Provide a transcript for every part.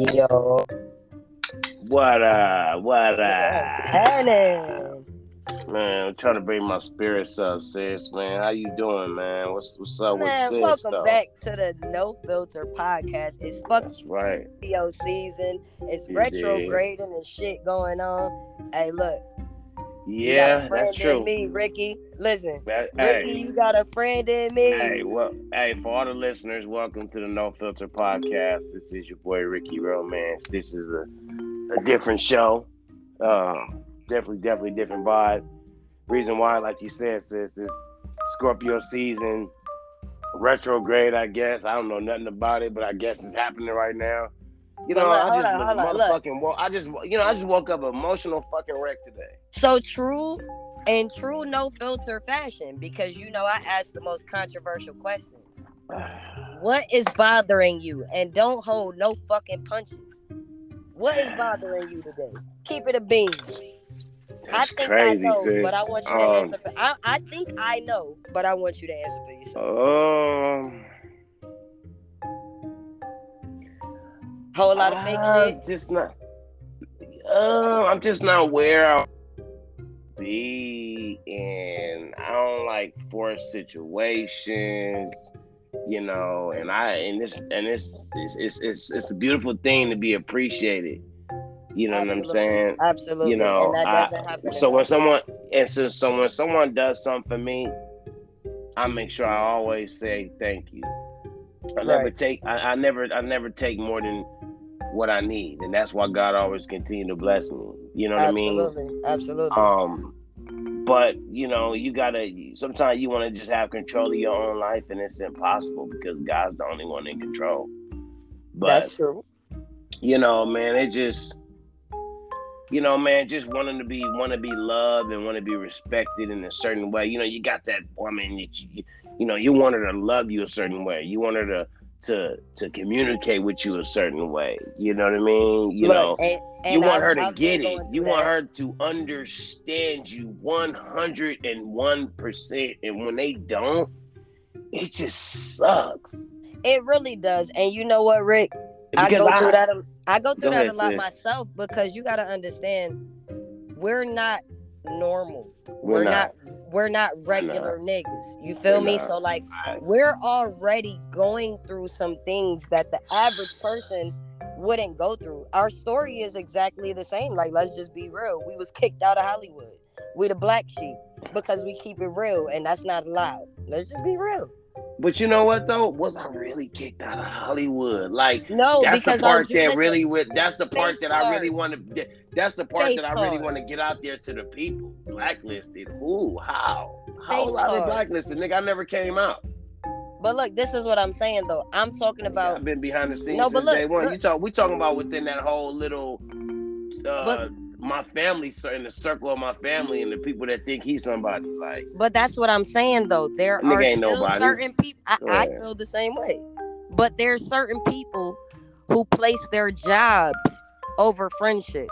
Yo, What up? What up? happening? Man, I'm trying to bring my spirits up, sis. Man, how you doing, man? What's what's up Man, with sis? welcome though? back to the No Filter podcast. It's fuck That's right. video season. It's You retrograding and shit going on. Hey, look. Yeah, that's true. Me, Ricky. Listen, That- Ricky, hey, you got a friend in me. hey, well, hey, for all the listeners, welcome to the No Filter podcast. This is your boy Ricky Romance. This is a, a different show. Um, definitely, definitely different vibe. Reason why, like you said, sis, is Scorpio season retrograde. I guess I don't know nothing about it, but I guess it's happening right now. You know, look, I just on, look. motherfucking. wo- I just, you know, I just woke up emotional fucking wreck today. So true and true no filter fashion because you know I ask the most controversial questions. What is bothering you? And don't hold no fucking punches. What is bothering you today? Keep it a bean. I think crazy, I know, sis. but I want you to Um, answer. For, I, I think I know, but I want you to answer for yourself. Um, Whole lot of fake I'm shit. Just not. Uh, I'm just not where I be, and I don't like forced situations. You know, and I and this and it's it's it's it's, it's a beautiful thing to be appreciated. You know what I'm saying? Absolutely. you know, I-. So when someone and so, so when someone does something for me, I make sure I always say thank you. I never take I, I never I never take more than what I need, and that's why God always continue to bless me. You know what I mean? absolutely, absolutely. Um, but you know, you gotta. Sometimes you want to just have control of your own life, and it's impossible because God's the only one in control. But That's true. you know, man, it just, you know, man, just wanting to be, want to be loved and want to be respected in a certain way. You know, you got that woman that you, you know, you want her to love you a certain way. You want her to, to, to communicate with you a certain way. You know what I mean? You Look, know, and, you want I- her to get it. You want that. her to understand you one hundred and one percent. And when they don't, it just sucks. It really does. And you know what, Rick? I Because go through that. I go through Go that ahead, a lot sis. myself because you got to understand, we're not normal. We're, not. not. We're not regular niggas. You feel We're me? not. So like, we're already going through some things that the average person wouldn't go through. Our story is exactly the same. Like, let's just be real. We was kicked out of Hollywood. We the black sheep because we keep it real, and that's not allowed. Let's just be real. But you know what though? Was I really kicked out of Hollywood? Like No, that's the part that listen, really would. That's the part that I really want to. That's the part Face that I really want to get out there to the people. Blacklisted. Who? How? How was I blacklisted? Nigga, I never came out. But look, this is what I'm saying though. I'm talking about I've been behind the scenes No, since but look, day one. look- You talk. We talking about within that whole little. Uh, But- my family, in the circle of my family, and the people that think he's somebody. Like, But that's what I'm saying though. There are still nobody. certain people. I, I feel the same way. But there's certain people who place their jobs over friendship.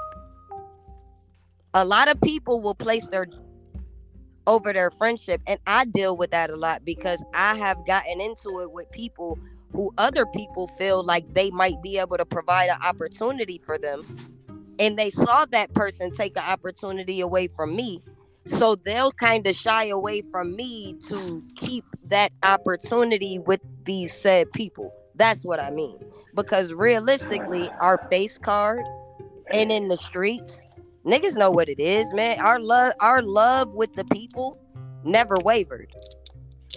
A lot of people will place their over their friendship, and I deal with that a lot because I have gotten into it with people who other people feel like they might be able to provide an opportunity for them, and they saw that person take an opportunity away from me, so they'll kind of shy away from me to keep that opportunity with these said people. That's what I mean. Because realistically, our face card and in the streets, niggas know what it is, man. Our love, our love with the people never wavered.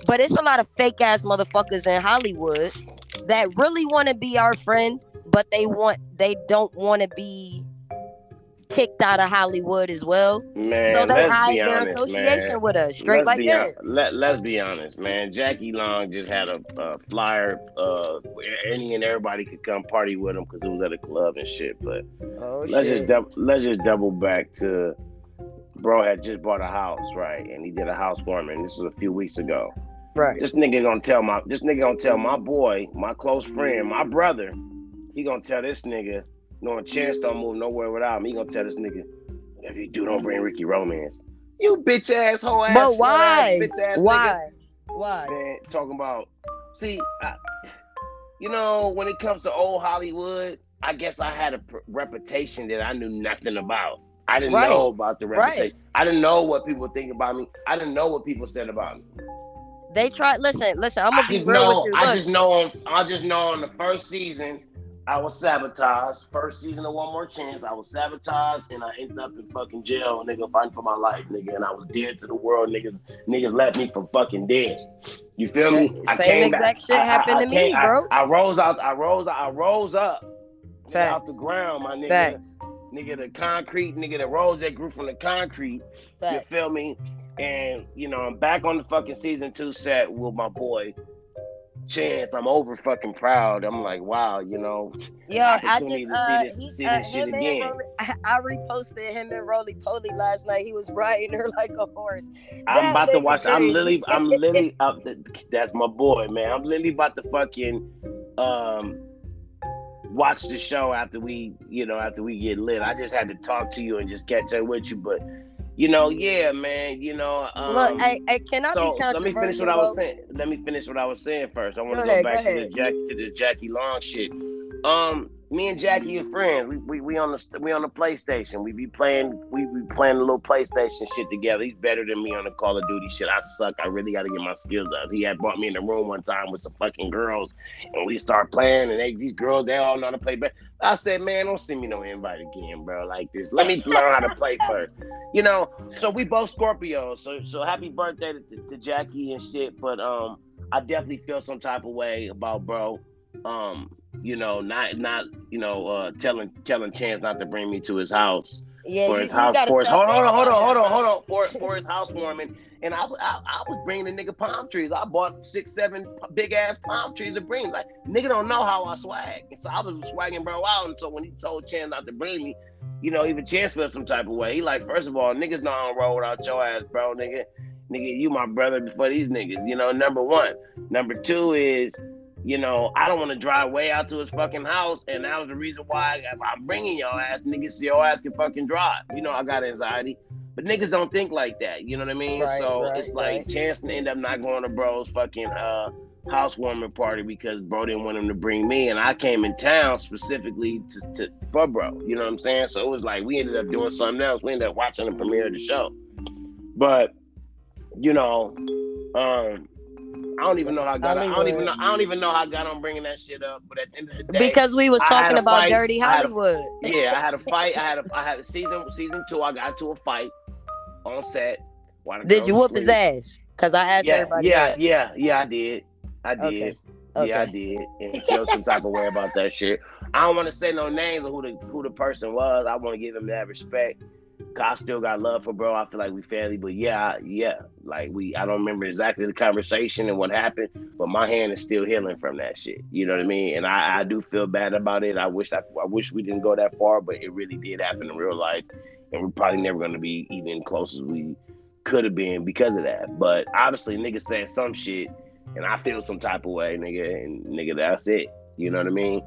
But it's a lot of fake ass motherfuckers in Hollywood that really want to be our friend, but they want they don't want to be kicked out of Hollywood as well. man, so they hide their association man. with us, straight let's like that. let, let's be honest, man. Jackie Long just had a, a flyer. Uh, where any and everybody could come party with him because it was at a club and shit. But Oh let's shit. just let's just double back to bro had just bought a house, right? And he did a housewarming. This was a few weeks ago. right. This nigga gonna tell my this nigga gonna tell my boy, my close friend, my brother. He gonna tell this nigga, knowing Chance don't move nowhere without him. He gonna tell this nigga, if you do, don't bring Ricky Romance. You bitch ass hoe ass. But why? ass, bitch ass Why? Why? Man, talking about. See, I, you know, when it comes to old Hollywood, I guess I had a pr- reputation that I knew nothing about. I didn't Right. know about the Right. reputation. I didn't know what people think about me. I didn't know what people said about me. They tried. Listen, listen. I'm I gonna be real know. with you. I just know. On, I just know on the first season, I was sabotaged. First season of One More Chance, I was sabotaged, and I ended up in fucking jail, nigga, fighting for my life, nigga, and I was dead to the world, niggas. Niggas left me for fucking dead. You feel me? Same I came back. exact shit I- I- happened I to me, I- bro. I, rose out. I rose. I rose up. nigga, Out the ground, my nigga. Facts. Nigga, the concrete, nigga, the rose that grew from the concrete. You feel me? And you know, I'm back on the fucking season two set with my boy Chance. I'm over fucking proud. I'm like, wow, you know, Yeah, I just uh, this- he, uh, shit him and again. I, I reposted him and Roly Poly last night. He was riding her like a horse. I'm about to watch. I'm literally, I'm literally. Uh, that's my boy, man. I'm literally about to fucking um watch the show after we, you know, after we get lit. I just had to talk to you and just catch up with you, but you know, yeah, man. You know, um, Look, hey, hey, can I so be let me finish what I was saying. Let me finish what I was saying first. I want to go ahead, back go to this ahead. Jack to this Jackie Long shit. Um, me and Jackie are friends. We, we we on the we on the PlayStation. We be playing we be playing a little PlayStation shit together. He's better than me on the Call of Duty shit. I suck. I really got to get my skills up. He had brought me in the room one time with some fucking girls, and we start playing. And they, these girls, they all know how to play. But I said, man, don't send me no invite again, bro. Like this. Let me learn how to play first. You know. So we both Scorpios. So so happy birthday to, to Jackie and shit. But um, I definitely feel some type of way about bro. Um, you know, not not you know, uh, telling telling Chance not to bring me to his house Yeah, for his you house gotta for his hold on, hold on, hold on, hold on, hold on for for his housewarming. And I, I, I was bringing the nigga palm trees. I bought six, seven big ass palm trees to bring. Like nigga don't know how I swag, and so I was swagging bro out. And so when he told Chance not to bring me, you know, even Chance felt some type of way. He like, first of all, niggas know I don't roll without your ass, bro, nigga. Nigga, you my brother before these niggas. You know, number one. Number two is, you know, I don't want to drive way out to his fucking house, and that was the reason why I'm bringing your ass, niggas. So your ass can fucking drive. You know, I got anxiety, but niggas don't think like that. You know what I mean? Right, so right, it's like right. Chance to end up not going to bro's fucking uh housewarming party because bro didn't want him to bring me, and I came in town specifically to, to for bro. You know what I'm saying? So it was like we ended up doing something else. We ended up watching the premiere of the show, but you know, um. I don't even know how I got. I don't even know. I don't even know how I got on bringing that shit up. But at the end of the day, Because we was talking about fight. Dirty I had a- Hollywood. yeah, I had a fight. I had a I had a season season two. I got to a fight on set. Did you whoop his ass? Cause I asked Yeah, everybody. yeah, that. yeah, yeah. I did. I did. Okay, Yeah, I did. And he felt some type of way about that shit. I don't want to say no names of who the who the person was. I want to give him that respect. I still got love for bro. I feel like we family, but yeah, yeah, like we. I don't remember exactly the conversation and what happened, but my hand is still healing from that shit. You know what I mean? And I, I do feel bad about it. I wish I, I wish we didn't go that far, but it really did happen in real life, and we're probably never to be even close as we could have been because of that. But obviously, nigga said some shit, and I feel some type of way, nigga, and nigga, that's it. You know what I mean?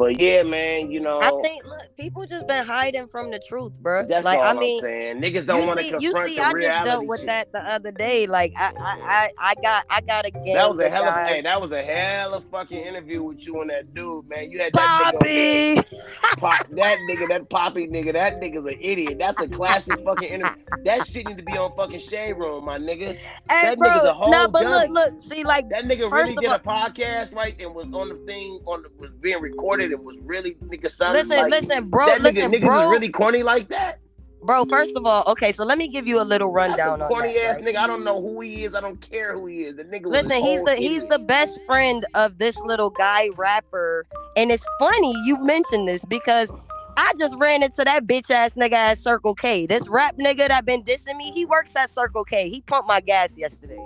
But yeah, man, you know, I think look, people just been hiding from the truth, bro. that's like all I am mean, saying. Niggas don't you want to see, confront you see, the I reality just dealt with shit. that the other day. Like I, I, I, I got, I got a game. That was a with hell of guys. hey, that was a hell of fucking interview with you and that dude, man. You had that nigga, on. Poppy. Pop, that nigga, that poppy nigga, that nigga's an idiot. That's a classic fucking interview. That shit need to be on fucking Shade Room, my nigga. Hey, That bro. nigga's a whole no, but dummy. look, look. See, like That nigga First really of did all- a podcast, right? And was on the thing on the, was being recorded and was really nigga sounded listen, like listen, bro. that nigga, listen, niggas bro. is really corny like that. bro. First of all, okay. So let me give you a little That's rundown a on corny that. ass right? nigga. I don't know who he is. I don't care who he is. The nigga. Listen, a he's the he's the best friend of this little guy rapper, and it's funny you mentioned this because I just ran into that bitch ass nigga at Circle K. This rap nigga that been dissing me, he works at Circle K. He pumped my gas yesterday.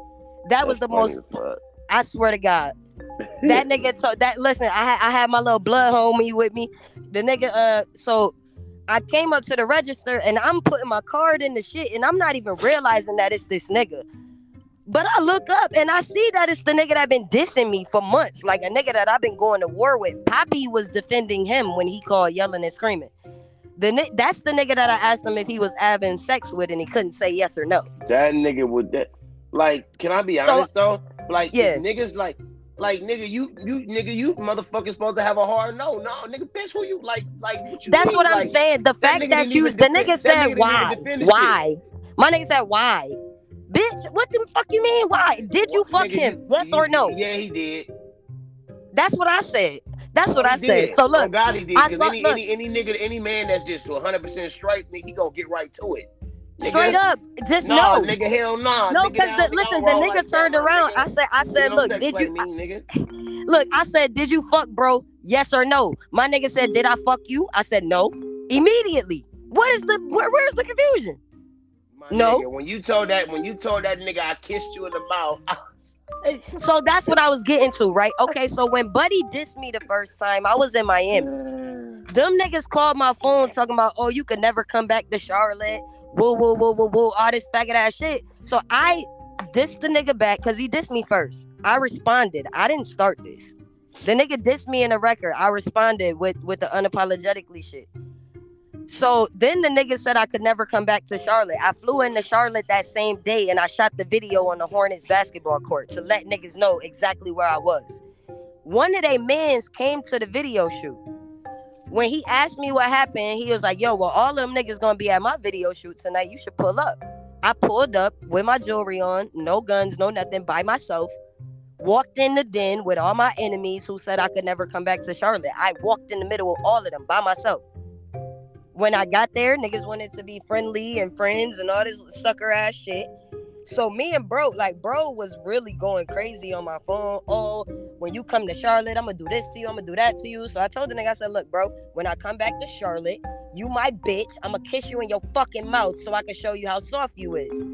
That was the most. funny as fuck. I swear to God, that nigga told that. Listen, I had I had my little blood homie with me. The nigga, uh, so I came up to the register and I'm putting my card in the shit, and I'm not even realizing that it's this nigga. But I look up and I see that it's the nigga that been dissing me for months, like a nigga that I've been going to war with. Poppy was defending him when he called yelling and screaming. The that's the nigga that I asked him if he was having sex with, and he couldn't say yes or no. That nigga would that like. Can I be So- honest though? Like Yeah. niggas like Like nigga, you you nigga, you motherfucker supposed to have a hard no. No, nigga, bitch, who you like like what you That's mean? what I'm Like, saying. The fact that you, the defend- nigga said nigga didn't why, shit. why? My nigga said why. Bitch, what the fuck you mean? Why? Did you fuck nigga, him? you- yes you- or no? Yeah, he did. That's what I said. That's what I He said. did. So Oh, look, God, he did. I saw- any, look. any any nigga, any man that's just 100 percent straight, nigga, he gonna get right to it. Nigga. straight up, just Nah, no. nigga, hell nah. No, Nigga, because I the, don't think listen, the nigga like turned my around. nigga. I said, I said, don't look, did you? me, nigga? Look, I said, did you fuck, bro? Yes or no? My nigga said, did I fuck you? I said no. Immediately. What is the? Where, where's the confusion? My No. nigga, when you told that, when you told that nigga I kissed you in the mouth, I So that's what I was getting to, right? Okay, so when Buddy dissed me the first time, I was in Miami. Them niggas called my phone talking about, oh, you could never come back to Charlotte. Woo, woo, woo, woo, woo, all this faggot ass shit. So I dissed the nigga back because he dissed me first. I responded. I didn't start this. The nigga dissed me in the record. I responded with with the unapologetically shit. So then the nigga said I could never come back to Charlotte. I flew into Charlotte that same day and I shot the video on the Hornets basketball court to let niggas know exactly where I was. One of they mans came to the video shoot. When he asked me what happened, he was like, "Yo, well, all of them niggas gonna be at my video shoot tonight. You should pull up." I pulled up with my jewelry on, no guns, no nothing, by myself. Walked in the den with all my enemies who said I could never come back to Charlotte. I walked in the middle of all of them by myself. When I got there, niggas wanted to be friendly and friends and all this sucker ass shit. So me and bro, like bro was really going crazy on my phone. Oh, when you come to Charlotte, I'm gonna do this to you, I'm gonna do that to you. So I told the nigga, I said, look, bro, when I come back to Charlotte, you my bitch. I'm gonna kiss you in your fucking mouth so I can show you how soft you is.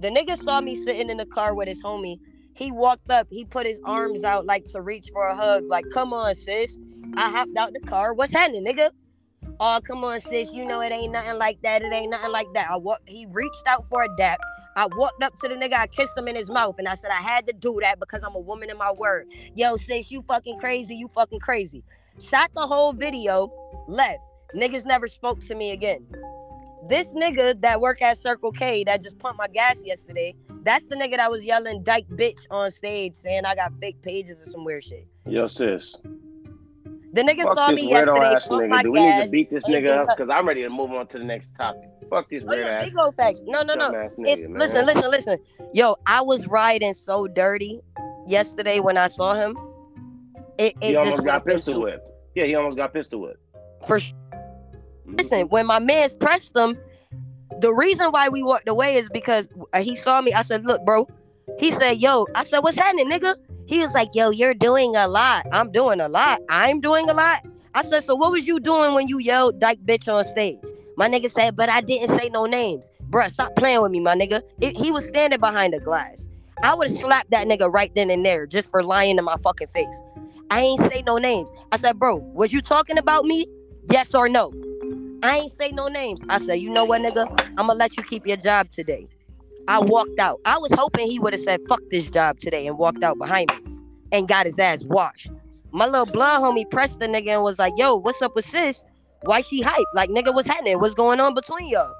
The nigga saw me sitting in the car with his homie. He walked up, he put his arms out like to reach for a hug, like, come on, sis. I hopped out the car. What's happening, nigga? Oh, come on, sis. You know it ain't nothing like that. It ain't nothing like that. I walk. he reached out for a dap. I walked up to the nigga, I kissed him in his mouth, and I said I had to do that because I'm a woman in my word. Yo, sis, you fucking crazy, you fucking crazy. Shot the whole video, left. Niggas never spoke to me again. This nigga that work at Circle K that just pumped my gas yesterday, that's the nigga that was yelling dyke bitch on stage saying I got fake pages or some weird shit. Yo, sis. The nigga Fuck saw me yesterday, ass nigga. Do we need to beat this nigga up? Because I'm ready to move on to the next topic. Fuck this Oh, weird yeah, ass. big old facts. No, no, no. nigga, listen, listen, listen. Yo, I was riding so dirty yesterday when I saw him. It, it He almost got pistol whipped. Yeah, he almost got pistol whipped. For sh- listen, when my man's pressed him, the reason why we walked away is because uh, he saw me. I said, "Look, bro." He said, "Yo," I said, "What's happening, nigga?" He was like, "Yo, you're doing a lot. I'm doing a lot. I'm doing a lot." I said, "So what was you doing when you yelled dyke bitch on stage?" My nigga said, "But I didn't say no names, Bruh, Stop playing with me, my nigga. It, he was standing behind the glass. I would have slapped that nigga right then and there just for lying in my fucking face. I ain't say no names. I said, bro, was you talking about me? Yes or no? I ain't say no names. I said, you know what, nigga? I'm gonna let you keep your job today. I walked out. I was hoping he would have said, fuck this job today and walked out behind me and got his ass washed. My little blood homie pressed the nigga and was like, yo, what's up with sis? Why she hype? Like, nigga, what's happening? What's going on between y'all?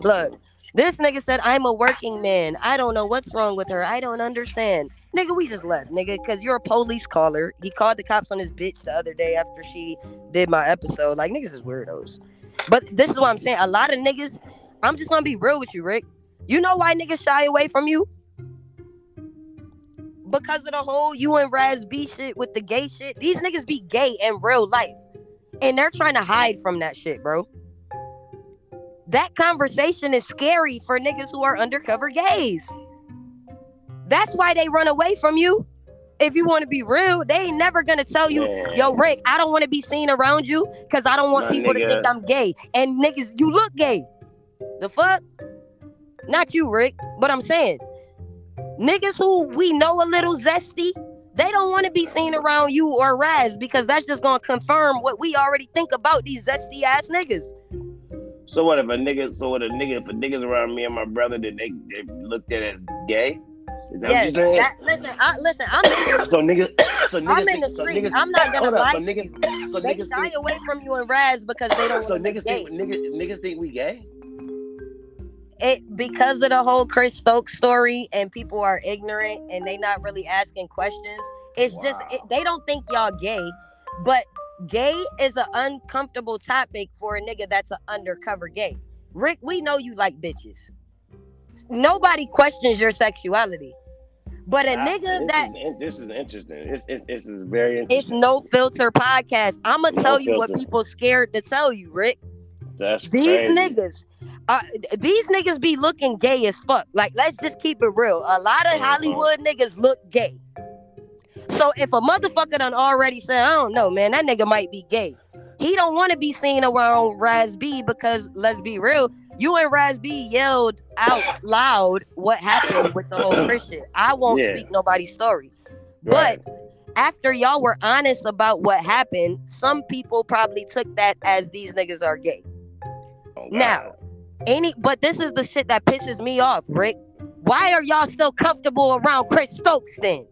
Blood. This nigga said, I'm a working man. I don't know what's wrong with her. I don't understand. Nigga, we just left, nigga, because you're a police caller. He called the cops on his bitch the other day after she did my episode. Like, niggas is weirdos. But this is what I'm saying. A lot of niggas, I'm just gonna be real with you, Rick. You know why niggas shy away from you? Because of the whole you and Raz B shit with the gay shit. These niggas be gay in real life. And they're trying to hide from that shit, bro. That conversation is scary for niggas who are undercover gays. That's why they run away from you. If you want to be real, they ain't never gonna tell you, Man. yo, Rick, I don't want to be seen around you because I don't want My people to think I'm gay. And niggas, you look gay. The fuck? Not you, Rick, but I'm saying niggas who we know a little zesty, they don't want to be seen around you or Raz because that's just gonna confirm what we already think about these zesty ass niggas. So what if a nigga? So what a nigga? If a niggas around me and my brother that they, they looked at as gay? That Yes, what you saying? that, listen, I, listen, I'm in, so niggas, so niggas, I'm in the so niggas, I'm not gonna up, lie So niggas, so they niggas shy think, away from you and Raz because they don't so niggas think niggas, niggas think we gay. It because of the whole Chris Stokes story and people are ignorant and they not really asking questions. It's just it, they don't think y'all gay, but gay is an uncomfortable topic for a nigga that's an undercover gay. Rick, we know you like bitches. Nobody questions your sexuality, but a Wow, nigga this that is, this is interesting. It's, it's, this is very interesting. it's no filter podcast. I'ma No tell you what people scared to tell you, Rick. That's These crazy. niggas, uh, these niggas be looking gay as fuck. Like, let's just keep it real. A lot of. Hollywood niggas look gay. So if a motherfucker done already said, I don't know, man, that nigga might be gay. He don't want to be seen around Raz B because let's be real, you and Raz B yelled out loud what happened with the whole Christian. I won't Yeah. speak nobody's story. Right. But after y'all were honest about what happened, some people probably took that as these niggas are gay. Oh. Now, any but this is the shit that pisses me off, Rick. Why are y'all still comfortable around Chris Stokes then?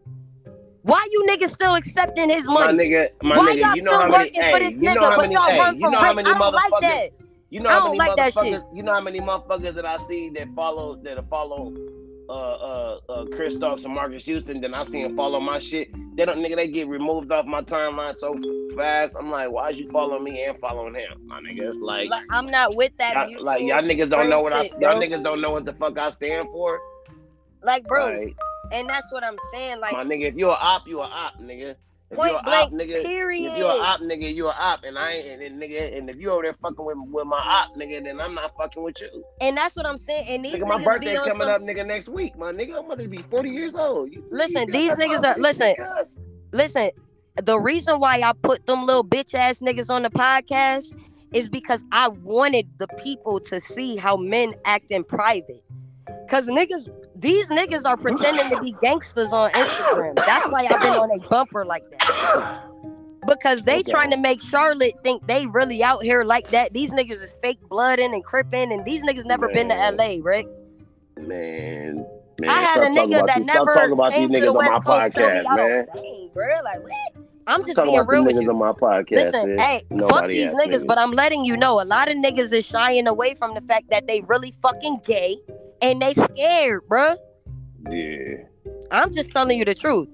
Why you niggas still accepting his my money? nigga, my Why nigga, y'all you know still many, working hey, for this you nigga, but many, y'all hey, run you from know Rick? I don't like that. you know I how don't many like that shit. motherfuckers, you know how many motherfuckers that I see that follow that follow uh uh uh and Marcus Houston, then I see him follow my shit. They don't nigga, they get removed off my timeline so fast. I'm like, why'd you follow me and following him? My nigga, it's like, I'm not with that. y'all, like y'all niggas don't know what I y'all bro. niggas don't know what the fuck I stand for. Like, bro, Like, and that's what I'm saying. Like, my nigga, if you're a op, you a op, nigga. Point you're blank, op, nigga, period. if you're an op, nigga, you a op, and I ain't, and, and nigga, and if you over there fucking with, with my op, nigga, then I'm not fucking with you. and that's what I'm saying. And these Nigga, my birthday coming some, up, nigga, next week, my nigga. I'm gonna be 40 years old. You- Listen, you these niggas are- listen. niggas. listen, the reason why I put them little bitch ass niggas on the podcast is because I wanted the people to see how men act in private. Cause niggas, these niggas are pretending to be gangsters on Instagram. That's why I've been on a bumper like that. Because they Okay. trying to make Charlotte think they really out here like that. These niggas is fake blooding and cripping, and these niggas never been to LA, right? Man, man, I had a nigga that these, never talking about these came to the niggas on my West Coast me podcast, I man. dang, bro. Like what? I'm just being about real these with niggas you. on my podcast. Listen, man. hey, fuck these niggas, but I'm letting you know a lot of niggas is shying away from the fact that they really fucking gay and they scared, bruh. yeah, I'm just telling you the truth.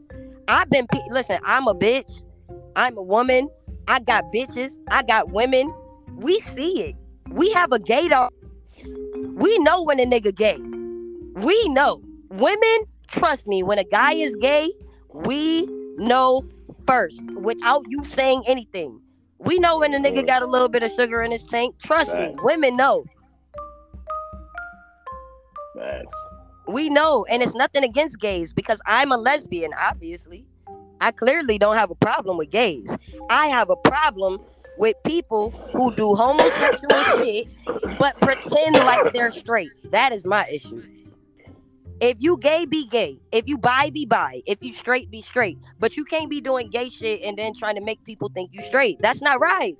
I've been pe- listen. I'm a bitch. I'm a woman. I got bitches. I got women. We see it. We have a gaydar. We know when a nigga gay. We know. Women, trust me, when a guy is gay, we know first without you saying anything. We know when a nigga got a little bit of sugar in his tank. Trust me, women know. Facts. We know, and it's nothing against gays because I'm a lesbian, obviously. I clearly don't have a problem with gays. I have a problem with people who do homosexual shit but pretend like they're straight. That is my issue. If you gay, be gay. If you bi, be bi. If you straight, be straight. But you can't be doing gay shit and then trying to make people think you straight. That's not right.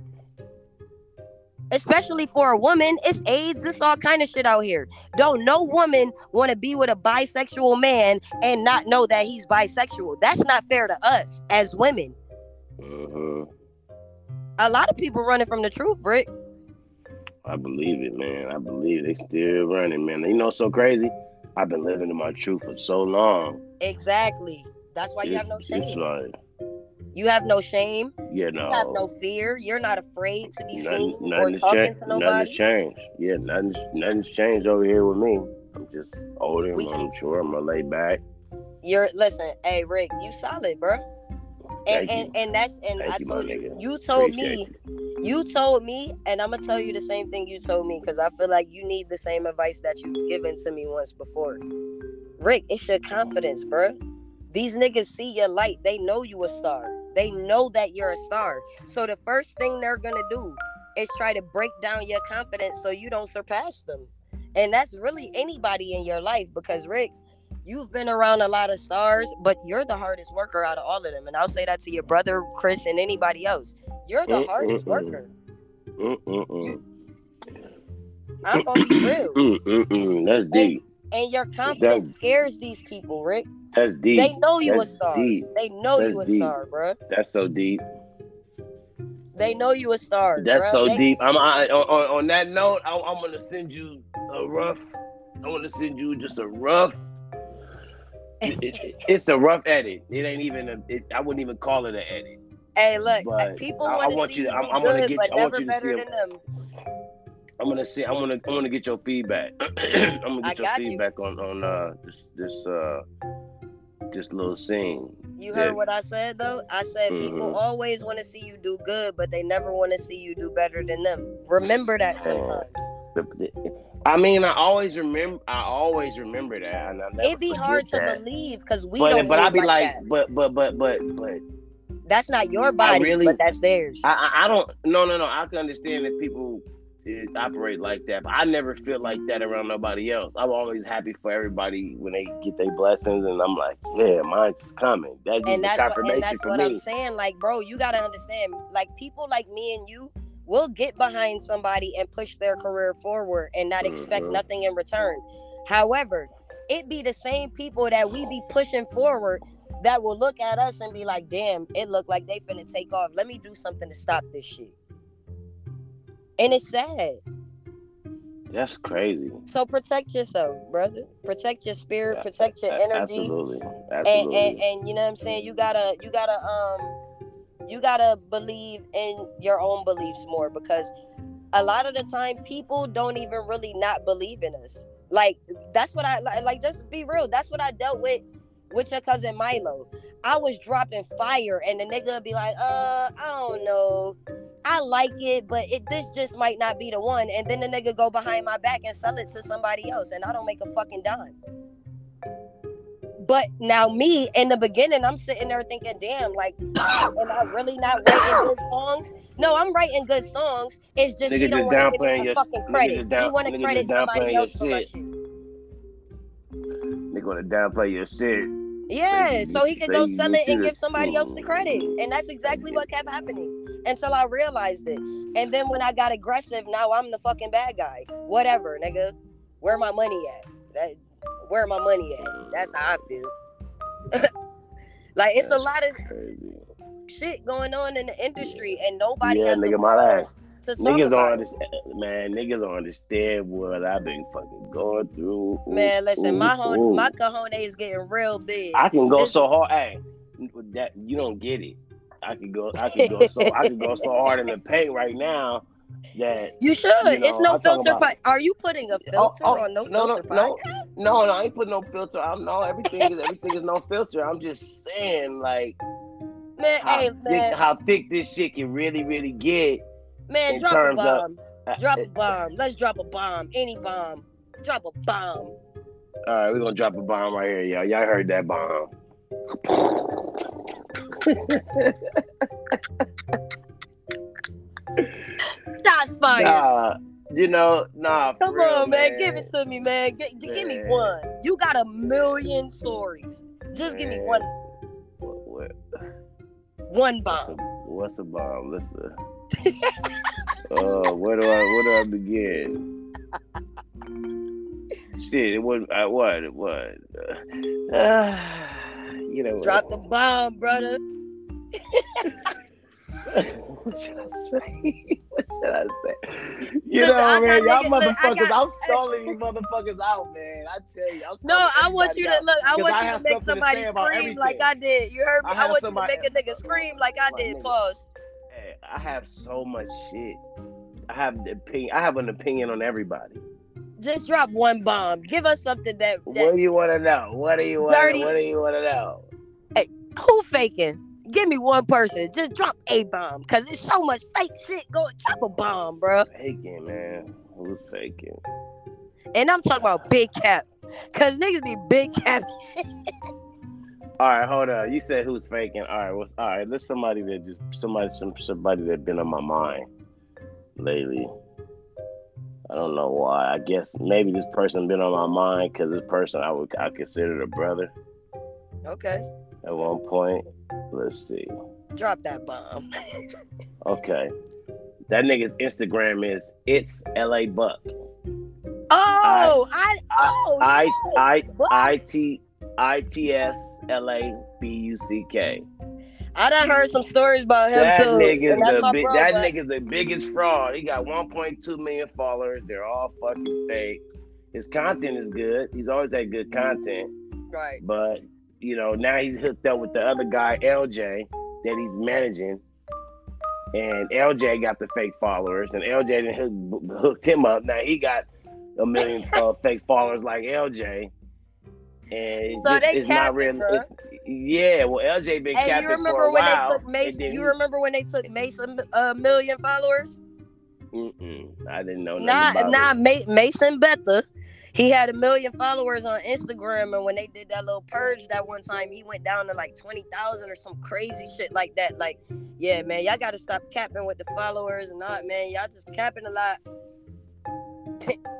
Especially for a woman, it's AIDS, it's all kind of shit out here. Don't no woman want to be with a bisexual man and not know that he's bisexual. That's not fair to us as women. hmm A lot of people running from the truth, Rick. I believe it, man. I believe they still running, man. You know, so crazy. I've been living in my truth for so long. Exactly. That's why you It's- have no shame. It's like, You have no mm-hmm. shame. you You have no fear. You're not afraid to be nothing, seen or nothing's talking changed. to Nothing's changed. Yeah, nothing's nothing's changed over here with me. I'm just older. We I'm sure I'm gonna lay back. You're listen, hey Rick, you solid, bro. And and, you. and that's and Thank I you, told you, you told me, Appreciate you told me, and I'm gonna tell you the same thing you told me because I feel like you need the same advice that you've given to me once before. Rick, it's your confidence, bro. These niggas see your light. They know you a star. They know that you're a star. So the first thing they're gonna do is try to break down your confidence so you don't surpass them. And that's really anybody in your life because Rick, you've been around a lot of stars, but you're the hardest worker out of all of them. And I'll say that to your brother, Chris, and anybody else. You're the hardest worker. Mm-mm-mm. I'm gonna be real. Mm-mm-mm. That's deep. And your confidence scares these people, Rick. That's deep. They know you a star. deep. They know you a deep. star, bro. That's so deep. They know you a star. That's bruh. so They- deep. I'm I, on, on that note. I, I'm gonna send you a rough. I want to send you just a rough it, it, it's a rough edit. It ain't even a. It, I wouldn't even call it an edit. Hey, look, But people I- I want want to see you to- I'm- I'm gonna get- I want you to see better a- than them. I'm gonna see. I'm gonna. I'm gonna get your feedback. I'm gonna get your got you. feedback on on uh this this uh this little scene. You heard what I said though? I said people Mhm. always want to see you do good, but they never want to see you do better than them. Remember that sometimes. I mean, I always remember. I always remember that. And I never It'd be hard to that. believe because we But don't. but I'd be like, like, but but but but but that's not your body, really- but that's theirs. I, I I don't. No no no. I can understand that people uh, operate like that, but I never feel like that around nobody else. I'm always happy for everybody when they get their blessings, and I'm like, yeah, mine's just coming. That's just and the that's what, confirmation and that's for what me. I'm saying. Like, bro, you gotta understand. Like, people like me and you will get behind somebody and push their career forward and not expect Mhm. nothing in return. However, it be the same people that we be pushing forward that will look at us and be like, "Damn, it look like they finna take off. Let me do something to stop this shit." And it's sad. That's crazy. So protect yourself, brother. Protect your spirit. Yeah, Protect your energy Absolutely. and, Absolutely. and and you know what I'm saying. You gotta you gotta um you gotta believe in your own beliefs more because a lot of the time people don't even really not believe in us. Like that's what I like. Like just be real. That's what I dealt with with your cousin Milo. I was dropping fire, and the nigga be like, "Uh, I don't know." I like it, but it this just might not be the one. And then the nigga go behind my back and sell it to somebody else, and I don't make a fucking dime. But now me in the beginning, I'm sitting there thinking, damn, like, am I really not writing good songs? No, I'm writing good songs. It's just Niggas he don't want to downplaying give me your- fucking credit. down- he want to credit somebody else for my shit. shit. They gonna downplay your shit. Yeah, so he could go sell it and give somebody else the credit. And that's exactly what kept happening until I realized it. And then when I got aggressive, now I'm the fucking bad guy. Whatever, nigga. Where my money at? That, where my money at? That's how I feel. like it's a lot of shit going on in the industry, and nobody Yeah, has nigga, my ass. To talk Niggas don't understand, man. Niggas don't understand what I've been fucking going through. Ooh, Man, listen, ooh, my hon- ooh. my cojones is getting real big. I can go It's- so hard. Hey, that you don't get it. I could go. I could go so. I could go so hard in the paint right now that you should. you it's no I'm filter. about- Po- Are you putting a Oh, filter oh, on no no, no, filter? no, podcast? no, no. I ain't putting no filter. I'm no everything is everything is no filter. I'm just saying like Man, how hey, thick, man, how thick this shit can really really get. Man, drop a terms of- bomb. Uh, Drop a bomb. Let's drop a bomb. Any bomb. Drop a bomb. All right, we're gonna drop a bomb right here, y'all. Y'all heard that bomb. Shots fired. Nah, you know, nah. Come real, on, man. Give it to me, man. Gi- gi- give me one. You got a million stories. Just give me one. What, what, One bomb. what's a bomb? Listen. Uh, where do I where do I begin? Shit, it was I what what? Uh, you know. Drop the bomb, brother. what should I say? What should I say? You Listen, know, man, y'all niggas- motherfuckers, got- I'm stalling these motherfuckers out, man. I tell you, I'm No, I want you to look. I want I you to make to somebody scream like. I did. You heard me? I I, want you to make a nigga scream like I did. Pause. I have so much shit. I have the opinion. I have an opinion on everybody. Just drop one bomb. Give us something that, What do you want to know? What do you want? What do you want to know? Hey, who faking. Give me one person. Just drop a bomb, cause it's so much fake shit going. Drop a bomb, bro. Faking, man. Who's faking? And I'm talking about big cap, cause niggas be big cap. All right, hold on. You said who's faking? All right, what's all right? There's somebody that just somebody some somebody that been on my mind lately. I don't know why. I guess maybe this person been on my mind because this person I would I considered a brother Okay, at one point. Let's see. drop that bomb. Okay, that nigga's Instagram is it's la buck. Oh, I, oh, I shit. I Buck. I T I T S L A B U C K. I done heard some stories about him That too. nigga's the big, that nigga's the biggest fraud. He got 1.2 million followers. They're all fucking fake. His content is good. He's always had good content. Right. But you know, now he's hooked up with the other guy, LJ, that he's managing. And LJ got the fake followers, and LJ then hooked, hooked him up. Now he got a million uh, fake followers like LJ. And So it's, they it's not real. it's- Yeah, well, LJ been capping you remember when while. they took and Mason? then You remember when they took Mason a million followers? Mm-mm, I didn't know Not not. Ma- Mason Betha. He had a million followers on Instagram, and when they did that little purge that one time, he went down to like twenty thousand or some crazy shit like that. Like, yeah, man, y'all gotta stop capping with the followers and not, man. Y'all just capping a lot.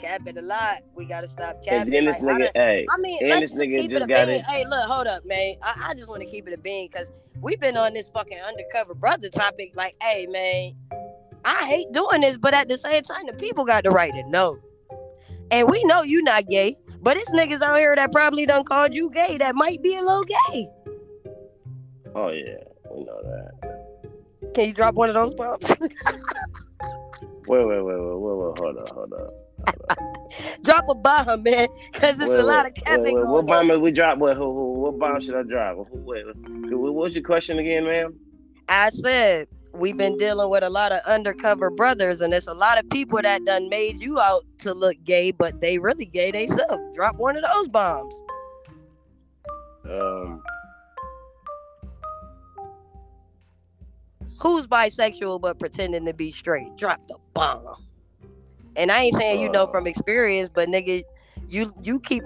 capping a lot. We gotta stop And capping. this Like, I nigga, hey, I mean, And let's this just nigga keep just it a got bean. Hey, look, hold up, man. I, I just want to keep it a bean because we've been on this fucking undercover brother topic. Like, hey, man, I hate doing this, but at the same time, the people got the right to know. And we know you not gay, but it's niggas out here that probably done called you gay that might be a little gay. oh yeah, we know that. Can you drop one of those bombs? Wait, wait, wait, wait, wait, wait, hold up, hold up. drop a bomb, man, because it's Wait, a lot of capping wait, What bomb did we drop? What, who, who, what bomb should I drop? Wait, what was your question again, ma'am? I said we've been dealing with a lot of undercover brothers, and it's a lot of people that done made you out to look gay, but they really gay themselves. Drop one of those bombs. Um, Who's bisexual but pretending to be straight? Drop the bomb. And I ain't saying you know from experience, but nigga, you you keep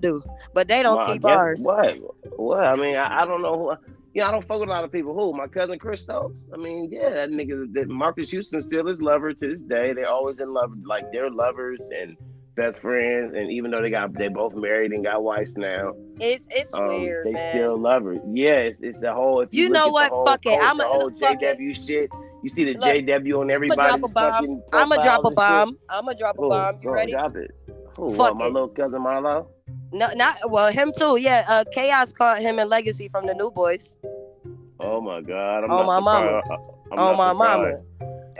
do, but they don't well, keep ours. What? What? I mean, I, I don't know. Who, yeah, I don't fuck with a lot of people. Who? My cousin Chris Stokes. I mean, yeah, that nigga, that Marcus Houston still his lover to this day. They're always in love, like they're lovers and best friends. And even though they got, they both married and got wives now. It's it's Um, weird, they man. still love her. Yeah, it's, it's the whole. You, You know what? Fuck it. I'ma- whole fuck it. JW shit. You see the Look, JW on everybody's drop a bomb. I'ma drop a and shit. bomb. I'ma drop a Who? bomb. You ready? Drop it. Who? Fuck my it. little cousin Marlo? No, not well. Him too. Yeah. Uh, Chaos caught him in Legacy from the New Boyz. Oh my god. I'm not my mama. I'm not my surprised. mama.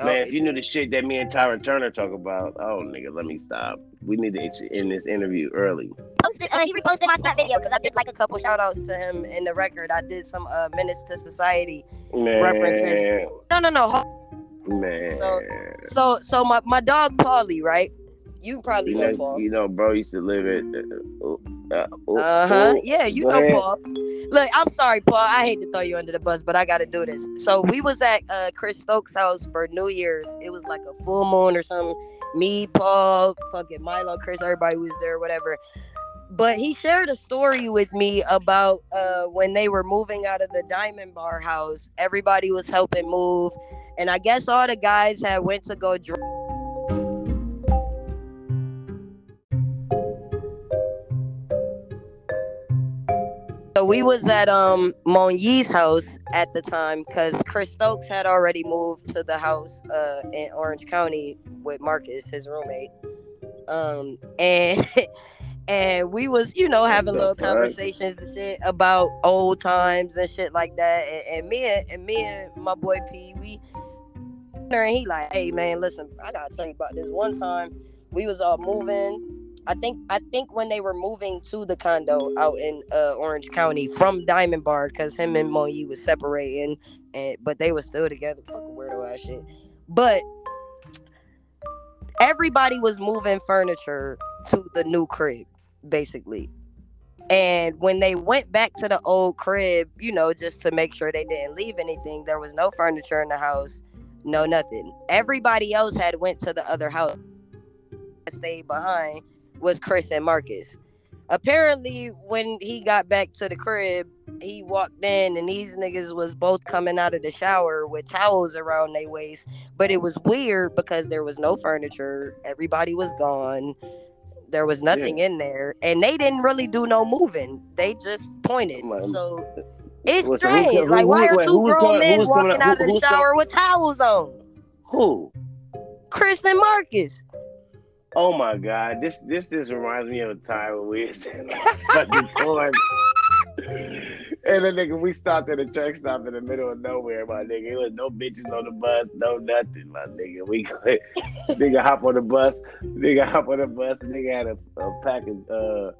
Man, Uh, if you knew the shit that me and Tyra Turner talk about, oh nigga, let me stop. We need to end this interview early. Posted, uh, he reposted my snap video because I did like a couple shout outs to him in the record. I did some uh, minutes to Society. Man, References. No, no, no. man. So- So, so my, my dog Paulie, right? You probably you know know, Paul. you know, bro used to live at. Uh, uh, Uh huh. Yeah, you know ahead. Paul. Look, I'm sorry, Paul. I hate to throw you under the bus, but I got to do this. So we was at uh, Chris Stokes' house for New Year's. It was like a full moon or something. Me, Paul, fucking Milo, Chris, everybody was there, whatever. But he shared a story with me about uh, when they were moving out of the Diamond Bar house. Everybody was helping move, and I guess all the guys had went to go. drink So we was at um Monyi's house at the time because Chris Stokes had already moved to the house uh in Orange County with Marcus, his roommate. Um and and we was, you know, having little conversations and shit about old times and shit like that. And, and me and, and me and my boy P, we and he like, hey man, listen, I gotta tell you about this one time we was all moving I think I think when they were moving to the condo out in uh, Orange County from Diamond Bar, because him and Moyi was separating, and but they were still together. Fucking weirdo ass shit. But everybody was moving furniture to the new crib, basically. And when they went back to the old crib, you know, just to make sure they didn't leave anything, there was no furniture in the house, no nothing. Everybody else had went to the other house, stayed behind was Chris and Marcus. Apparently, when he got back to the crib, he walked in and these niggas was both coming out of the shower with towels around their waist. But it was weird because there was no furniture. Everybody was gone. There was nothing in there. And they didn't really do no moving. They just pointed. Man. So uh, it's What's- who's strange. like, why are two grown men coming walking out of the coming- shower with towels on? Who? Chris and Marcus. Oh my god, this this this reminds me of a time when we was in fucking tours. And the nigga, we stopped at a truck stop in the middle of nowhere, my nigga. It was no bitches on the bus, no nothing, my nigga. We nigga hop on the bus, nigga hop on the bus, and nigga had a, a pack of uh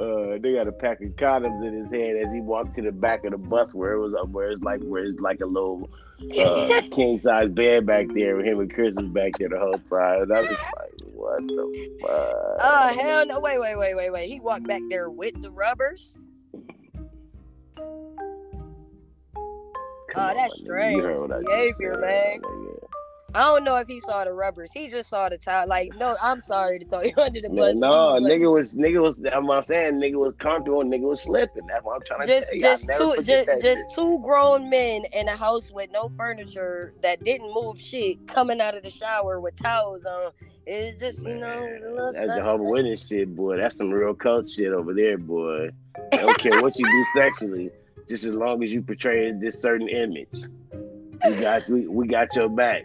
uh, they got a pack of condoms in his hand as he walked to the back of the bus where it was up where it's like where it's like a little uh, king size bed back there. with Him and Chris was back there the whole time. And I was like, what the fuck? Oh hell no! Wait, wait, wait, wait, wait. He walked back there with the rubbers. Oh, that's strange You heard what I behavior, man. I don't know if he saw the rubbers. He just saw the towel. Like, no, I'm sorry to throw you under the bus. No, please, nigga was nigga was. I'm not saying nigga was comfortable. Nigga was slipping. That's what I'm trying to Just, say. just two, just, just shit. two grown men in a house with no furniture that didn't move shit, coming out of the shower with towels on. It's just, you know, Man, a little That's the. Jehovah Witness shit, boy. That's some real cult shit over there, boy. I don't care what you do sexually, just as long as you portray this certain image. We got we, we got your back.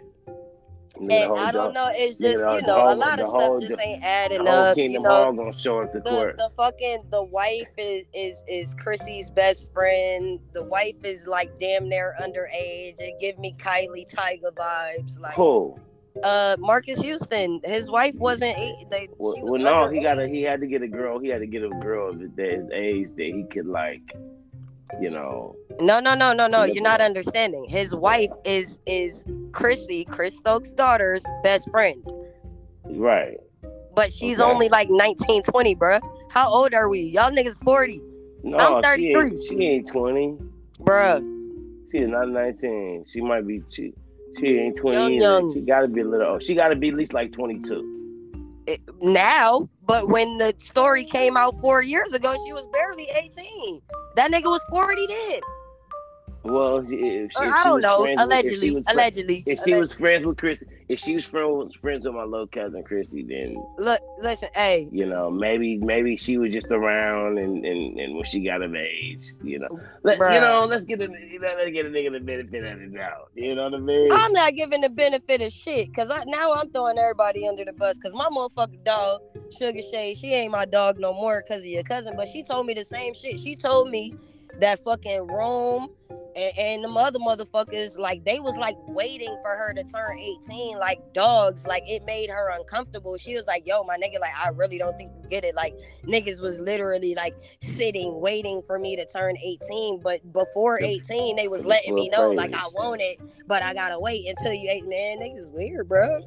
And I don't dog- know. It's just the- you know whole- a lot the of whole- stuff just the- ain't The adding up. You know, gonna show up to the court. the fucking the wife is is is Chrissy's best friend. The wife is like damn near underage. It give me Kylie Tyga vibes. Like Who? uh Marques Houston, his wife wasn't eight. They, Well, was well, no, he got He had to get a girl. He had to get a girl that his age that he could like, you know. No, no, no, no, no. You're not understanding. His wife is is Chrissy, Chris Stokes' daughter's best friend. Right. But she's Okay. only like 19, 20, bruh. How old are we? Y'all niggas 40. No, I'm she 33. ain't, she ain't twenty. Bruh. She is not nineteen. She might be. She, she ain't twenty. Young, young. She got to be a little. She got to be at least like twenty two. It- Eh, now, but when the story came out four years ago, she was barely 18. That nigga was 40 then. Well, if she, if she, I don't know. friends with- if Allegedly. Allegedly. If she was friends with Chrissy, if she was friend was friends with my little cousin Chrissy, then Look, listen, hey. you know maybe maybe she was just around and and, and when she got of age, you know, let you know, let's get a you know, let's get a nigga the benefit of the doubt. You know what I mean? I'm not giving the benefit of shit because I, now I'm throwing everybody under the bus because my motherfucking dog, Sugar Shade, she ain't my dog no more because of your cousin, but she told me the same shit. She told me that fucking Rome and, and them other motherfuckers, like, they was like waiting for her to turn 18 like dogs. Like, it made her uncomfortable. She was like, yo, my nigga, like, I really don't think you get it. Like, niggas was literally like sitting, waiting for me to turn 18. But before 18, they was letting me know, like, I want it but I gotta wait until you eight. Man, niggas weird, bro.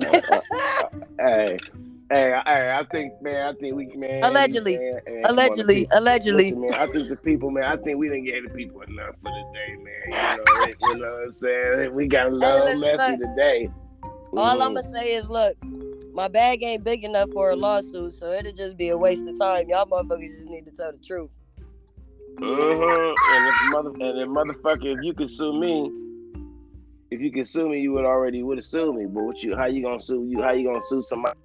hey, hey, hey, I think, man, I think we, man. Allegedly. man, man, on, allegedly, allegedly. Listen, man, I think the people, man, I think we didn't get the people enough for the day, man. You know, you know what I'm saying? We got a little messy today. All Mhm. I'm gonna say is, look, my bag ain't big enough for a lawsuit, so it'll just be a waste of time. Y'all motherfuckers just need to tell the truth. Mhm. And if mother, and if motherfucker, if you could sue me, if you could sue me, you would already would have sued me. But what you, how you gonna sue you? How you gonna sue somebody